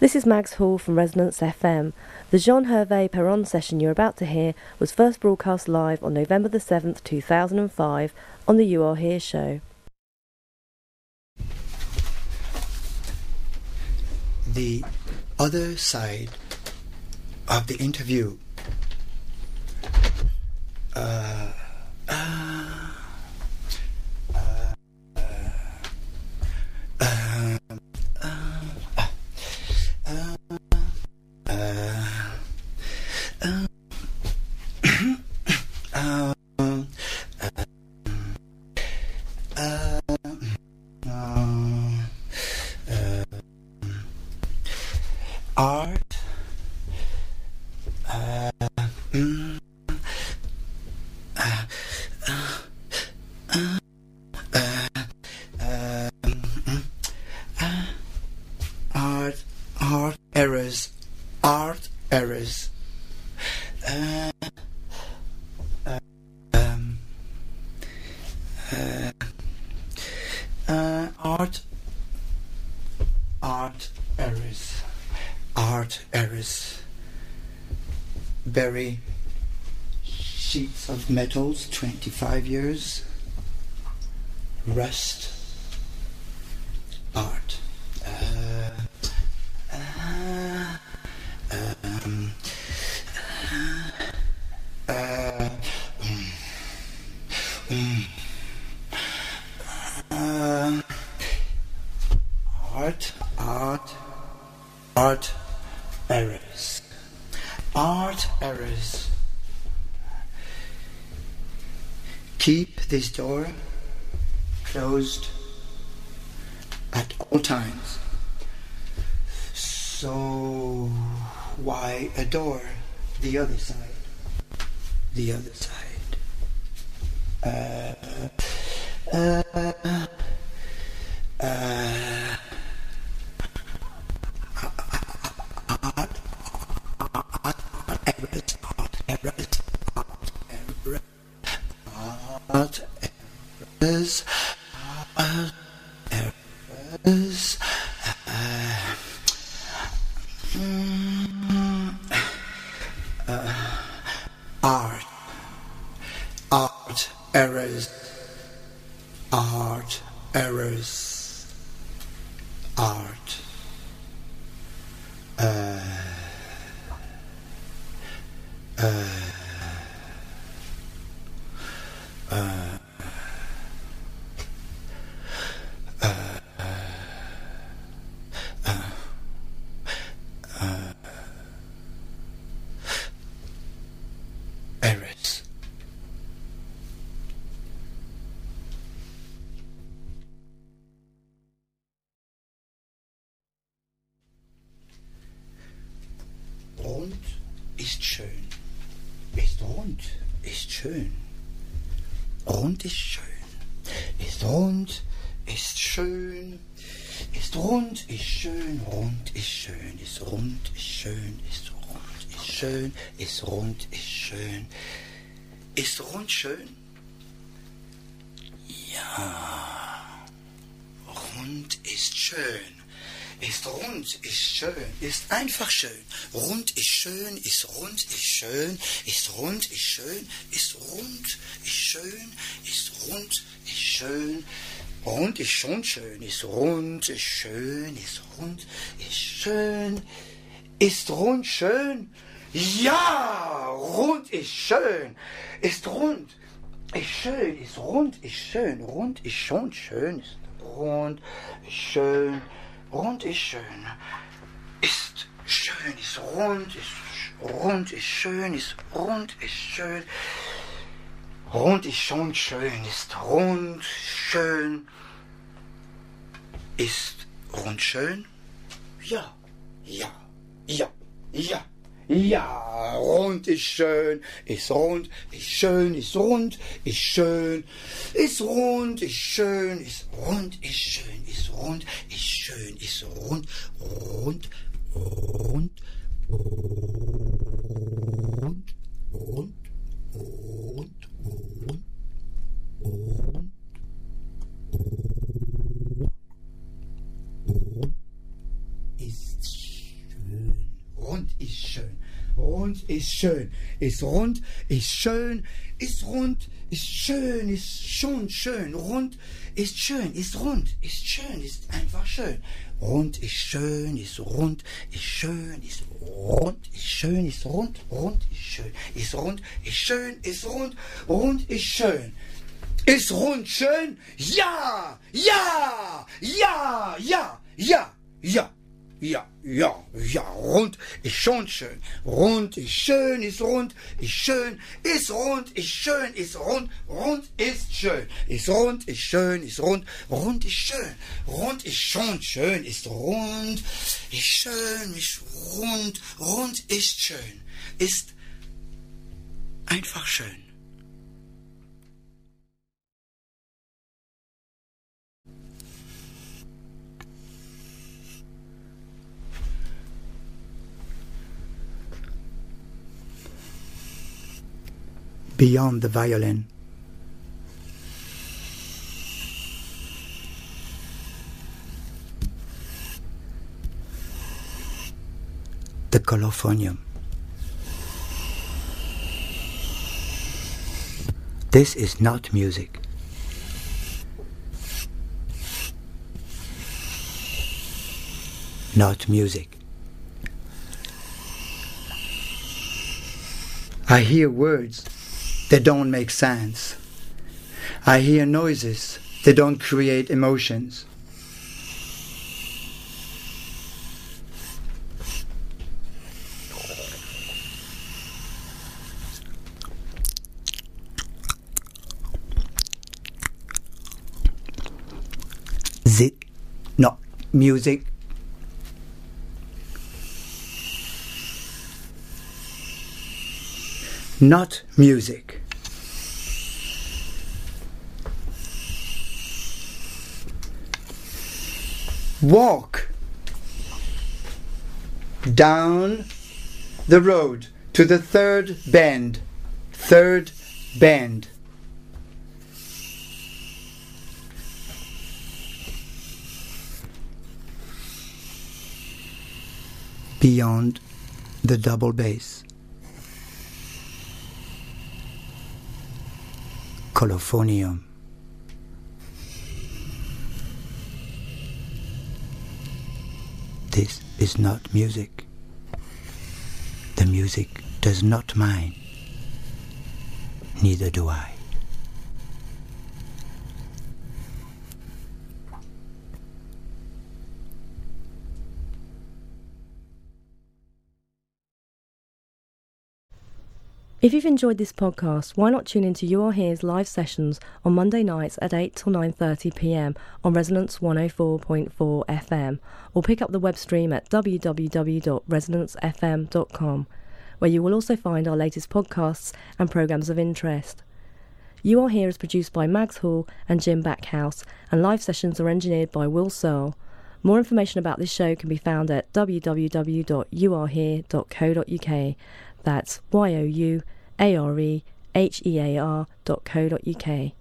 This is Mags Hall from Resonance FM. The Jean Hervé Péron session you're about to hear was first broadcast live on November the 7th, 2005 on the You Are Here show. The other side of the interview. Uh, Oh. Bury sheets of metals 25 years rust art uh, uh, um, uh, mm, mm, uh, art keep this door closed at all times. So why a door the other side? The other side. Uh, uh, uh, errors, art errors, art errors, art errors, art errors. uh, uh, art, art errors, art errors, art. Uh, uh, schön. Ist rund, ist schön. Rund ist schön. Ist rund, ist schön. Ist rund, ist schön. Rund ist schön. Ist rund, ist schön. Ist rund, ist schön. Ist rund, ist schön. Ist rund schön? Ja. Rund ist schön. Ist rund, ist schön, ist einfach schön. Rund ist schön, ist rund, ist schön, ist rund, ist schön, ist rund, ist schön, ist rund, ist schön. Rund ist schon schön, ist rund, ist schön, ist rund, ist schön. Ist rund schön? Ja, rund ist schön. Ist rund, ist schön, ist rund, ist schön. Rund ist schon schön, ist rund, ist schön. Rund ist schön. Ist schön, ist rund, ist sch- rund, ist schön, ist rund, ist schön. Rund ist schon schön, ist rund, schön. Ist rund schön? Ja, ja, ja, ja. Ja, rund ist schön, ist rund, ist schön, ist rund, ist schön, ist rund, ist schön, ist rund, ist schön, ist rund, ist schön, ist rund, rund, rund, rund, ist schön, ist rund, ist schön, ist rund, ist schön, ist schon schön. Rund ist schön, ist rund, ist schön, ist einfach schön. Rund ist schön, ist rund, ist schön, ist rund, ist schön, ist rund, rund ist schön, ist rund, ist schön, ist rund, rund ist schön. Ist rund schön? Ja, ja, ja, ja, ja, ja. Ja, ja, ja, rund ist schon schön. Rund ist schön, ist rund, ist schön, ist rund, ist schön, ist rund, rund ist schön. Ist rund, ist schön, ist rund, rund ist schön. Rund ist schon schön, ist rund, ist schön, ist rund, rund ist schön. Ist einfach schön. Beyond the violin. The colophonium. This is not music. Not music. I hear words they don't make sense. I hear noises, they don't create emotions. Music, not music. Walk down the road to the third bend. Third bend. Beyond the double bass. Colophonium. This is not music. The music does not mind. Neither do I. If you've enjoyed this podcast, why not tune into You Are Here's live sessions on Monday nights at 8 till 9:30 p.m. on Resonance 104.4 FM or pick up the web stream at www.resonancefm.com where you will also find our latest podcasts and programs of interest. You Are Here is produced by Mags Hall and Jim Backhouse and live sessions are engineered by Will Searle. More information about this show can be found at www.youarehere.co.uk. That's Y O U A R E H E A R dot co dot UK.